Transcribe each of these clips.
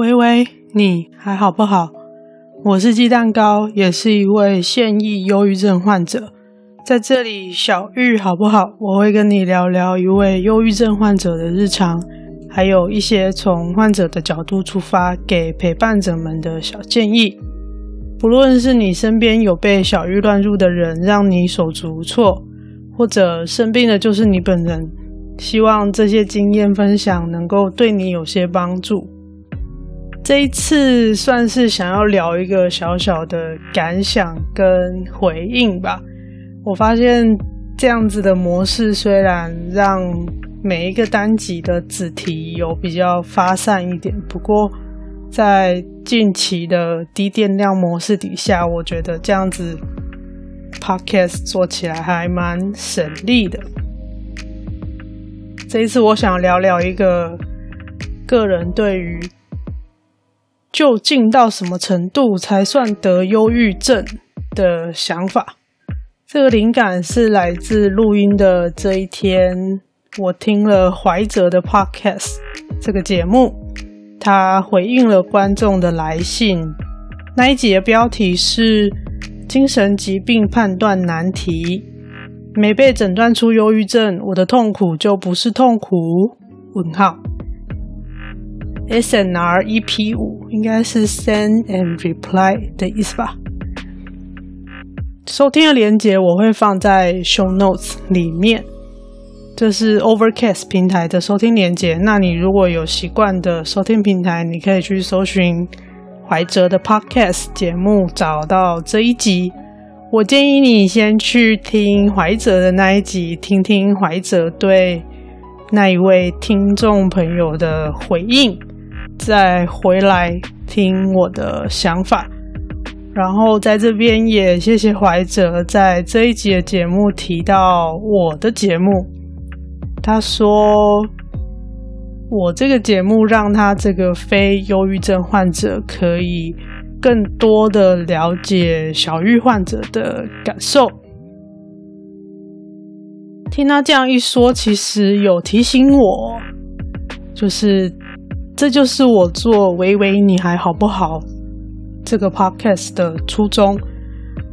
喂喂，你还好不好？我是鸡蛋糕，也是一位现役忧郁症患者。在这里，小玉好不好？我会跟你聊聊一位忧郁症患者的日常，还有一些从患者的角度出发给陪伴者们的小建议。不论是你身边有被小玉乱入的人，让你手足无措，或者生病的就是你本人，希望这些经验分享能够对你有些帮助。这一次算是想要聊一个小小的感想跟回应吧。我发现这样子的模式虽然让每一个单集的子题有比较发散一点，不过在近期的低电量模式底下，我觉得这样子 podcast 做起来还蛮省力的。这一次我想聊聊一个个人对于究竟到什么程度才算得忧郁症的想法？这个灵感是来自录音的这一天，我听了怀哲的 Podcast 这个节目，他回应了观众的来信。那一集的标题是“精神疾病判断难题”，没被诊断出忧郁症，我的痛苦就不是痛苦？问号。S N R E P 五应该是 Send and Reply 的意思吧？收听的连接我会放在 Show Notes 里面，这是 Overcast 平台的收听连接。那你如果有习惯的收听平台，你可以去搜寻怀哲的 Podcast 节目，找到这一集。我建议你先去听怀哲的那一集，听听怀哲对那一位听众朋友的回应。再回来听我的想法，然后在这边也谢谢怀哲在这一集的节目提到我的节目，他说我这个节目让他这个非忧郁症患者可以更多的了解小郁患者的感受。听他这样一说，其实有提醒我，就是。这就是我做“喂喂，你还好不好”这个 podcast 的初衷，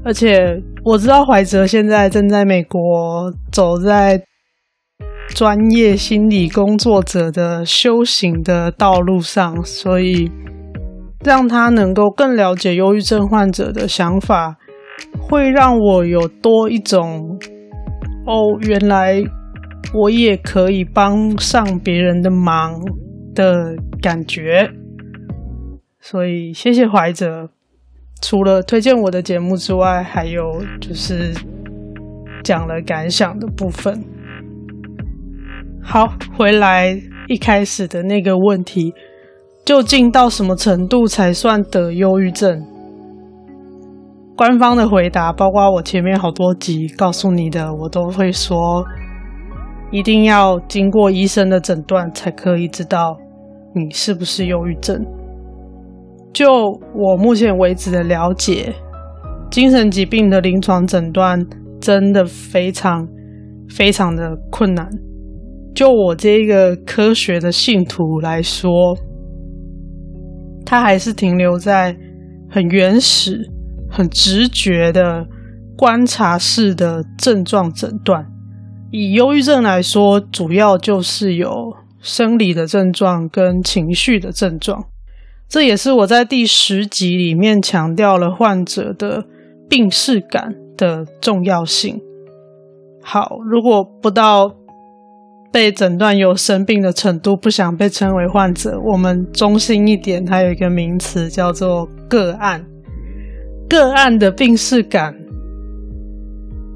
而且我知道怀哲现在正在美国走在专业心理工作者的修行的道路上，所以让他能够更了解忧郁症患者的想法，会让我有多一种哦，原来我也可以帮上别人的忙。的感觉，所以谢谢怀哲。除了推荐我的节目之外，还有就是讲了感想的部分。好，回来一开始的那个问题，究竟到什么程度才算得忧郁症？官方的回答，包括我前面好多集告诉你的，我都会说，一定要经过医生的诊断才可以知道。你是不是忧郁症？就我目前为止的了解，精神疾病的临床诊断真的非常非常的困难。就我这一个科学的信徒来说，他还是停留在很原始、很直觉的观察式的症状诊断。以忧郁症来说，主要就是有。生理的症状跟情绪的症状，这也是我在第十集里面强调了患者的病视感的重要性。好，如果不到被诊断有生病的程度，不想被称为患者，我们中性一点，还有一个名词叫做个案。个案的病视感。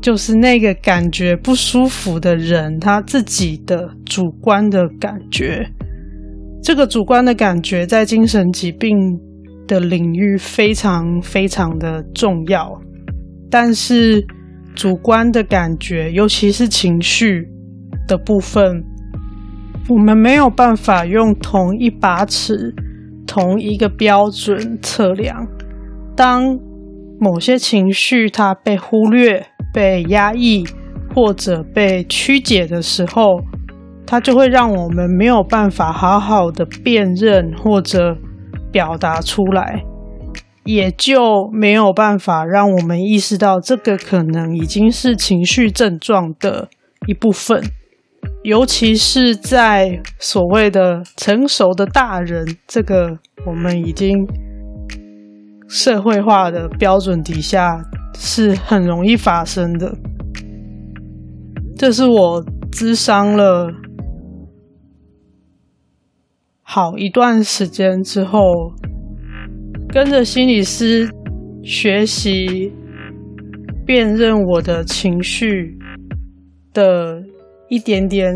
就是那个感觉不舒服的人，他自己的主观的感觉。这个主观的感觉在精神疾病的领域非常非常的重要。但是，主观的感觉，尤其是情绪的部分，我们没有办法用同一把尺、同一个标准测量。当某些情绪它被忽略，被压抑或者被曲解的时候，它就会让我们没有办法好好的辨认或者表达出来，也就没有办法让我们意识到这个可能已经是情绪症状的一部分。尤其是在所谓的成熟的大人这个我们已经社会化的标准底下，是很容易发生的。这是我咨商了好一段时间之后，跟着心理师学习辨认我的情绪的。一点点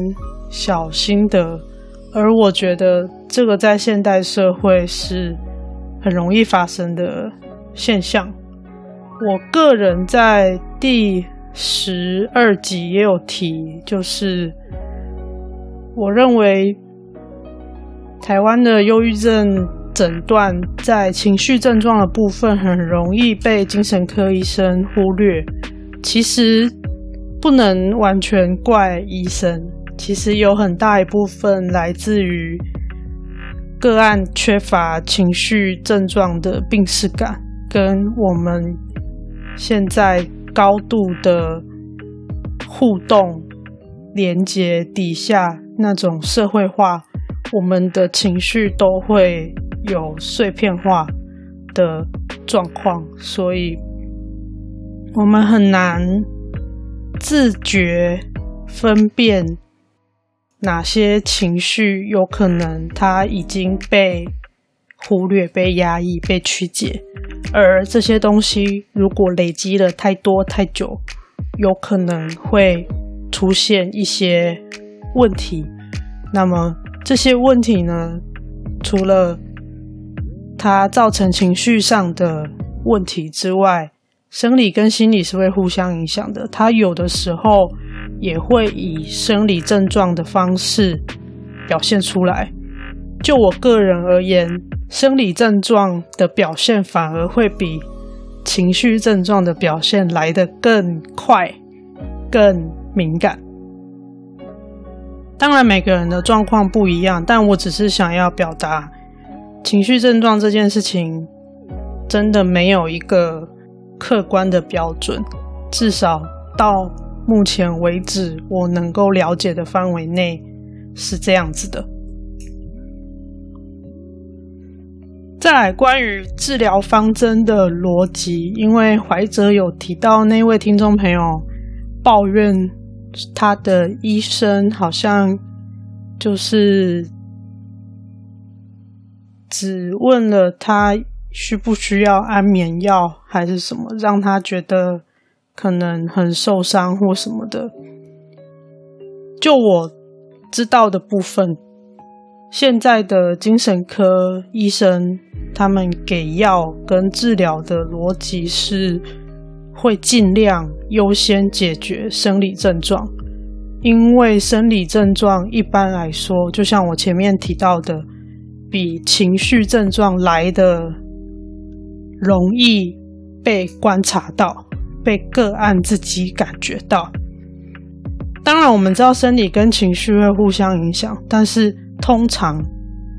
小心得，而我觉得这个在现代社会是很容易发生的现象。我个人在第十二集也有提，就是我认为台湾的忧郁症诊断在情绪症状的部分很容易被精神科医生忽略，其实。不能完全怪医生，其实有很大一部分来自于个案缺乏情绪症状的病识感，跟我们现在高度的互动连接底下那种社会化，我们的情绪都会有碎片化的状况，所以我们很难。自觉分辨哪些情绪有可能它已经被忽略、被压抑、被曲解，而这些东西如果累积了太多太久，有可能会出现一些问题。那么这些问题呢，除了它造成情绪上的问题之外，生理跟心理是会互相影响的，它有的时候也会以生理症状的方式表现出来。就我个人而言，生理症状的表现反而会比情绪症状的表现来得更快、更敏感。当然，每个人的状况不一样，但我只是想要表达，情绪症状这件事情真的没有一个。客观的标准，至少到目前为止，我能够了解的范围内是这样子的。再来，关于治疗方针的逻辑，因为怀哲有提到那位听众朋友抱怨他的医生好像就是只问了他。需不需要安眠药还是什么，让他觉得可能很受伤或什么的？就我知道的部分，现在的精神科医生他们给药跟治疗的逻辑是会尽量优先解决生理症状，因为生理症状一般来说，就像我前面提到的，比情绪症状来的。容易被观察到，被个案自己感觉到。当然，我们知道生理跟情绪会互相影响，但是通常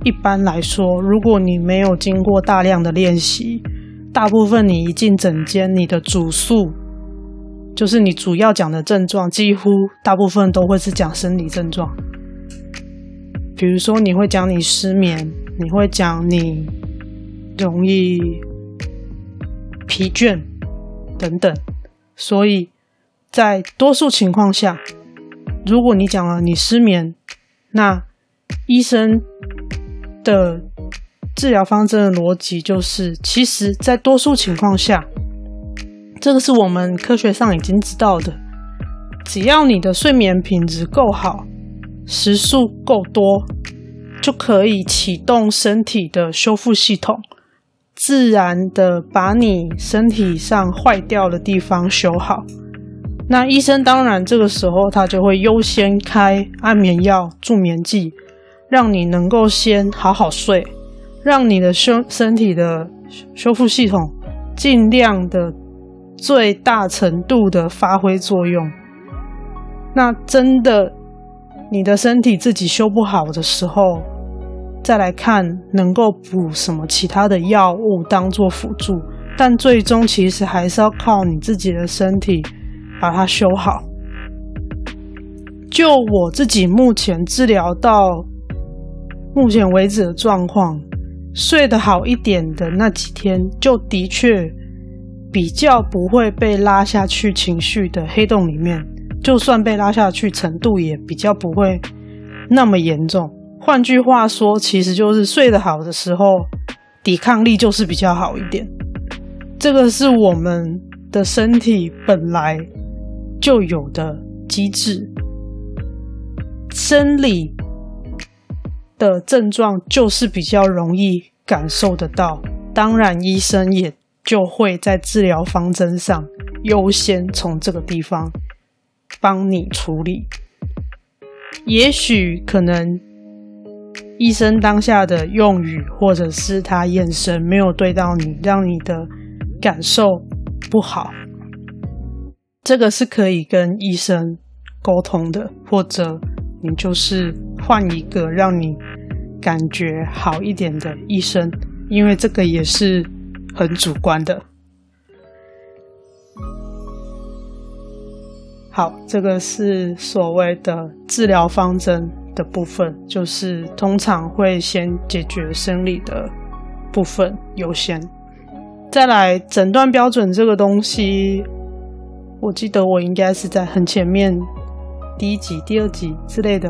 一般来说，如果你没有经过大量的练习，大部分你一进诊间，你的主诉就是你主要讲的症状，几乎大部分都会是讲生理症状。比如说，你会讲你失眠，你会讲你容易。疲倦等等，所以在多数情况下，如果你讲了你失眠，那医生的治疗方针的逻辑就是，其实，在多数情况下，这个是我们科学上已经知道的，只要你的睡眠品质够好，时数够多，就可以启动身体的修复系统。自然的把你身体上坏掉的地方修好，那医生当然这个时候他就会优先开安眠药、助眠剂，让你能够先好好睡，让你的修身体的修复系统尽量的最大程度的发挥作用。那真的你的身体自己修不好的时候，再来看能够补什么其他的药物当做辅助，但最终其实还是要靠你自己的身体把它修好。就我自己目前治疗到目前为止的状况，睡得好一点的那几天，就的确比较不会被拉下去情绪的黑洞里面。就算被拉下去，程度也比较不会那么严重。换句话说，其实就是睡得好的时候，抵抗力就是比较好一点。这个是我们的身体本来就有的机制。生理的症状就是比较容易感受得到，当然医生也就会在治疗方针上优先从这个地方帮你处理。也许可能医生当下的用语或者是他眼神没有对到你，让你的感受不好，这个是可以跟医生沟通的，或者。就是换一个让你感觉好一点的医生，因为这个也是很主观的。好，这个是所谓的治疗方针的部分，就是通常会先解决生理的部分优先，再来诊断标准这个东西，我记得我应该是在很前面。第一集、第二集之类的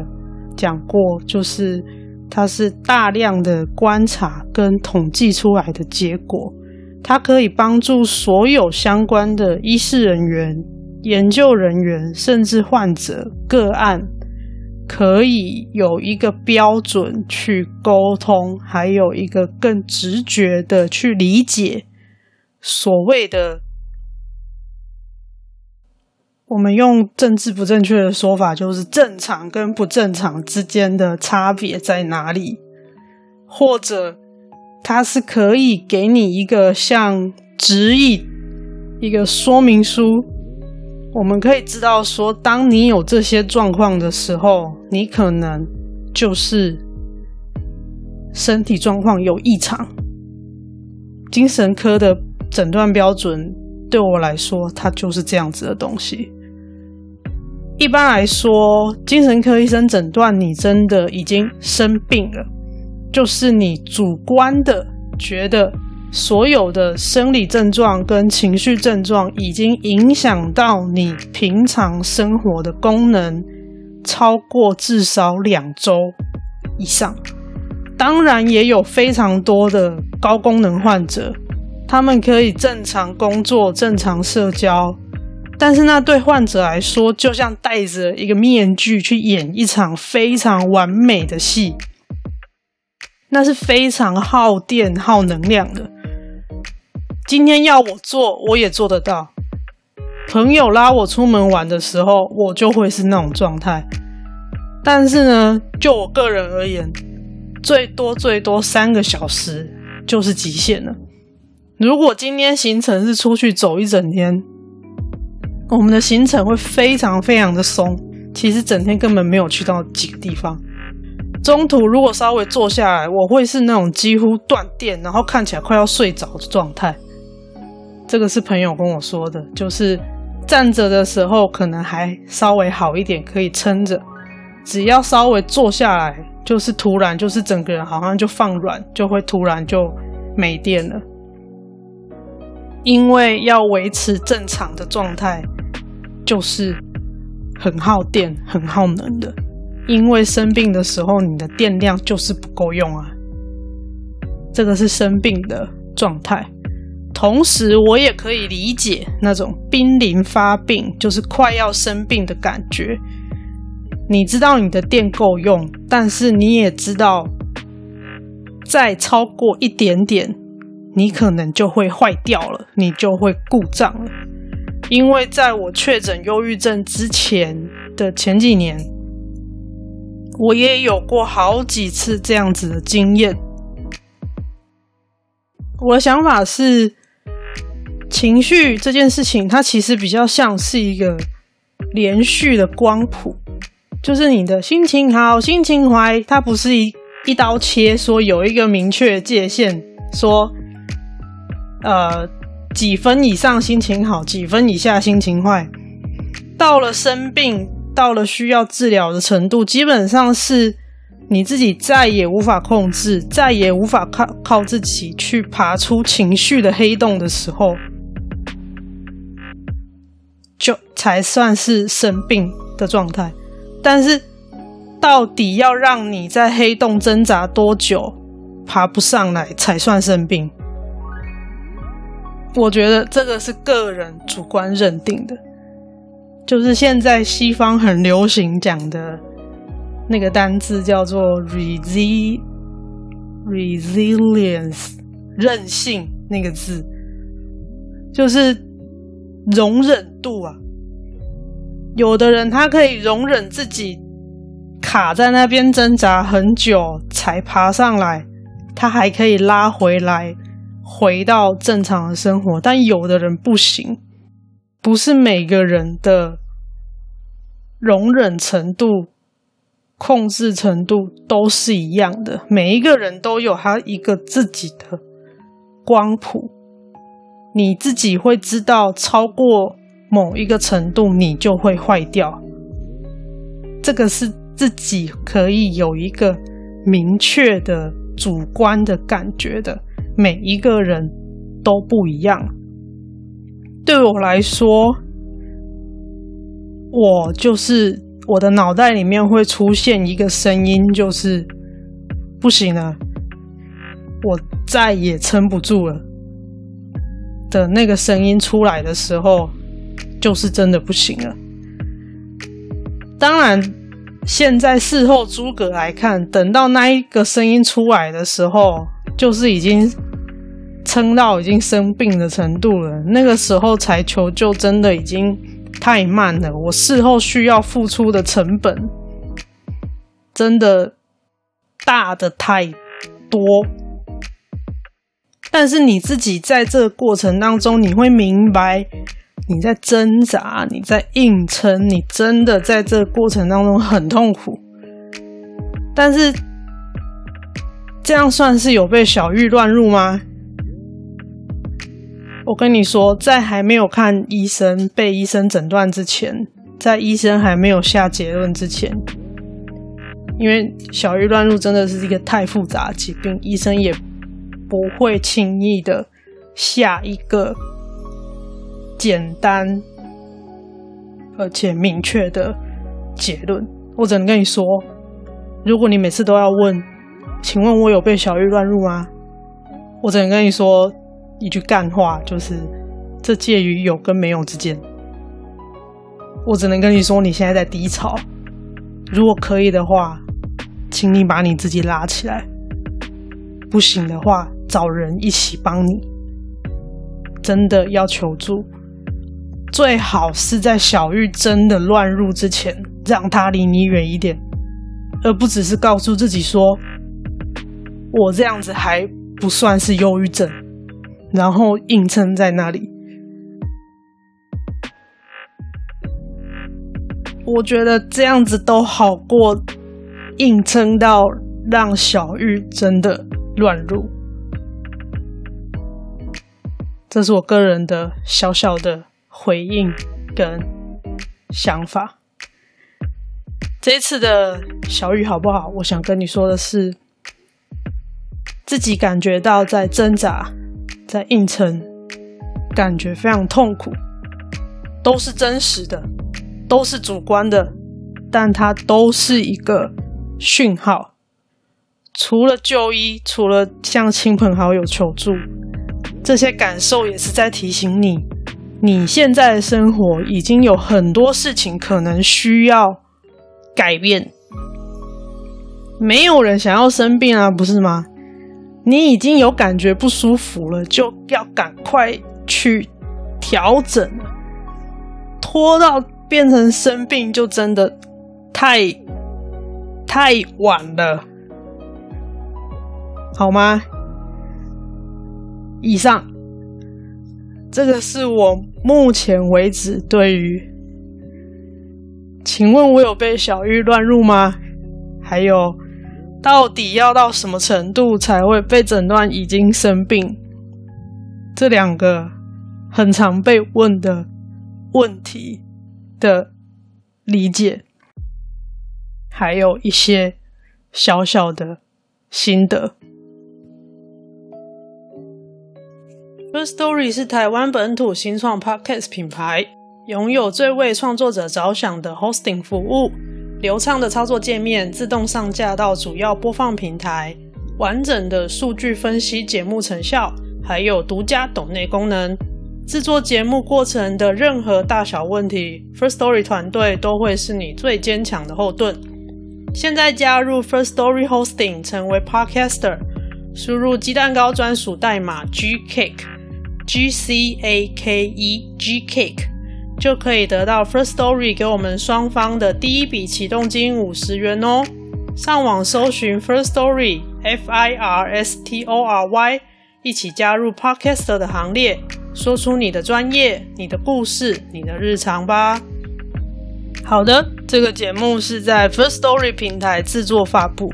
讲过，就是它是大量的观察跟统计出来的结果，它可以帮助所有相关的医师人员、研究人员，甚至患者个案，可以有一个标准去沟通，还有一个更直觉的去理解所谓的。我们用政治不正确的说法，就是正常跟不正常之间的差别在哪里？或者，它是可以给你一个像指引、一个说明书，我们可以知道说，当你有这些状况的时候，你可能就是身体状况有异常。精神科的诊断标准对我来说，它就是这样子的东西。一般来说，精神科医生诊断你真的已经生病了，就是你主观的觉得所有的生理症状跟情绪症状已经影响到你平常生活的功能，超过至少两周以上。当然，也有非常多的高功能患者，他们可以正常工作、正常社交。但是那对患者来说，就像戴着一个面具去演一场非常完美的戏，那是非常耗电、耗能量的。今天要我做，我也做得到。朋友拉我出门玩的时候，我就会是那种状态。但是呢，就我个人而言，最多最多三个小时就是极限了。如果今天行程是出去走一整天。我们的行程会非常非常的松，其实整天根本没有去到几个地方。中途如果稍微坐下来，我会是那种几乎断电，然后看起来快要睡着的状态。这个是朋友跟我说的，就是站着的时候可能还稍微好一点，可以撑着；只要稍微坐下来，就是突然就是整个人好像就放软，就会突然就没电了。因为要维持正常的状态。就是很耗电、很耗能的，因为生病的时候你的电量就是不够用啊。这个是生病的状态。同时，我也可以理解那种濒临发病，就是快要生病的感觉。你知道你的电够用，但是你也知道，再超过一点点，你可能就会坏掉了，你就会故障了。因为在我确诊忧郁症之前的前几年，我也有过好几次这样子的经验。我的想法是，情绪这件事情，它其实比较像是一个连续的光谱，就是你的心情好、心情坏，它不是一一刀切，说有一个明确界限，说呃几分以上心情好，几分以下心情坏。到了生病，到了需要治疗的程度，基本上是你自己再也无法控制，再也无法靠靠自己去爬出情绪的黑洞的时候，就才算是生病的状态。但是，到底要让你在黑洞挣扎多久，爬不上来才算生病？我觉得这个是个人主观认定的。就是现在西方很流行讲的那个单字叫做 resi resilience 韧性那个字，就是容忍度啊。有的人他可以容忍自己卡在那边挣扎很久才爬上来，他还可以拉回来，回到正常的生活，但有的人不行。不是每个人的容忍程度、控制程度都是一样的。每一个人都有他一个自己的光谱，你自己会知道，超过某一个程度，你就会坏掉。这个是自己可以有一个明确的主观的感觉的。每一个人都不一样。对我来说，我就是我的脑袋里面会出现一个声音，就是不行了，我再也撑不住了的那个声音出来的时候，就是真的不行了。当然，现在事后诸葛来看，等到那一个声音出来的时候，就是已经。撑到已经生病的程度了，那个时候才求救，真的已经太慢了。我事后需要付出的成本，真的大的太多。但是你自己在这过程当中，你会明白你在挣扎，你在硬撑，你真的在这过程当中很痛苦。但是这样算是有被小玉乱入吗？我跟你说，在还没有看医生、被医生诊断之前，在医生还没有下结论之前，因为小玉乱入真的是一个太复杂的疾病，医生也不会轻易的下一个简单而且明确的结论。我只能跟你说，如果你每次都要问，请问我有被小玉乱入吗？我只能跟你说。一句干话就是，这介于有跟没有之间。我只能跟你说，你现在在低潮。如果可以的话，请你把你自己拉起来；不行的话，找人一起帮你。真的要求助，最好是在小玉真的乱入之前，让他离你远一点，而不只是告诉自己说：“我这样子还不算是忧郁症。”然后硬撑在那里，我觉得这样子都好过硬撑到让小玉真的乱入。这是我个人的小小的回应跟想法。这一次的小玉好不好？我想跟你说的是，自己感觉到在挣扎。在硬撑，感觉非常痛苦，都是真实的，都是主观的，但它都是一个讯号。除了就医，除了向亲朋好友求助，这些感受也是在提醒你，你现在的生活已经有很多事情可能需要改变。没有人想要生病啊，不是吗？你已经有感觉不舒服了，就要赶快去调整。拖到变成生病，就真的太太晚了，好吗？以上，这个是我目前为止对于，请问我有被小玉乱入吗？还有。到底要到什么程度才会被诊断已经生病？这两个很常被问的问题的理解，还有一些小小的心得。First Story 是台湾本土新创 Podcast 品牌，拥有最为创作者着想的 Hosting 服务，流畅的操作界面，自动上架到主要播放平台，完整的数据分析节目成效。还有独家抖内功能，制作节目过程的任何大小问题，First Story 团队都会是你最坚强的后盾。现在加入 First Story Hosting，成为 Podcaster，输入鸡蛋糕专属代码 G Cake，G C A K E G Cake，就可以得到 First Story 给我们双方的第一笔启动金五十元哦。上网搜寻 First Story F I R S T O R Y。一起加入 Podcaster 的行列，说出你的专业、你的故事、你的日常吧。好的，这个节目是在 First Story 平台制作发布。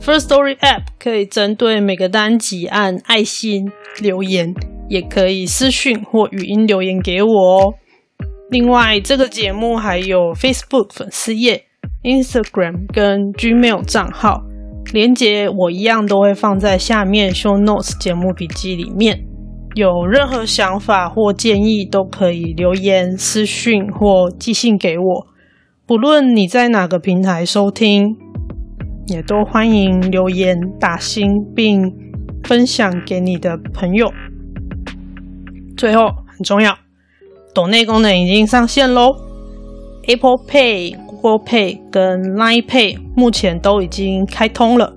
Firstory App 可以针对每个单集按爱心留言，也可以私讯或语音留言给我哦。另外，这个节目还有 Facebook 粉丝页、Instagram 跟 Gmail 账号。连接我一样都会放在下面 show notes 节目笔记里面。有任何想法或建议，都可以留言、私讯或寄信给我。不论你在哪个平台收听，也都欢迎留言打星并分享给你的朋友。最后很重要，抖内功能已经上线喽！Apple Pay。Google Pay 跟 Line Pay 目前都已经开通了，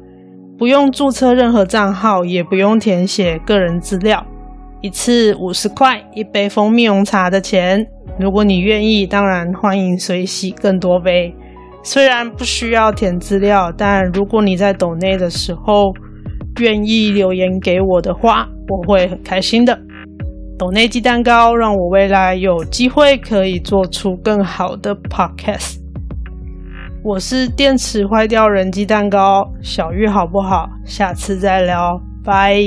不用注册任何账号，也不用填写个人资料，一次五十块一杯蜂蜜红茶的钱。如果你愿意，当然欢迎随喜更多杯。虽然不需要填资料，但如果你在抖内的时候愿意留言给我的话，我会很开心的。抖内鸡蛋糕，让我未来有机会可以做出更好的 Podcast。我是电池坏掉人机蛋糕，小玉好不好？下次再聊，拜。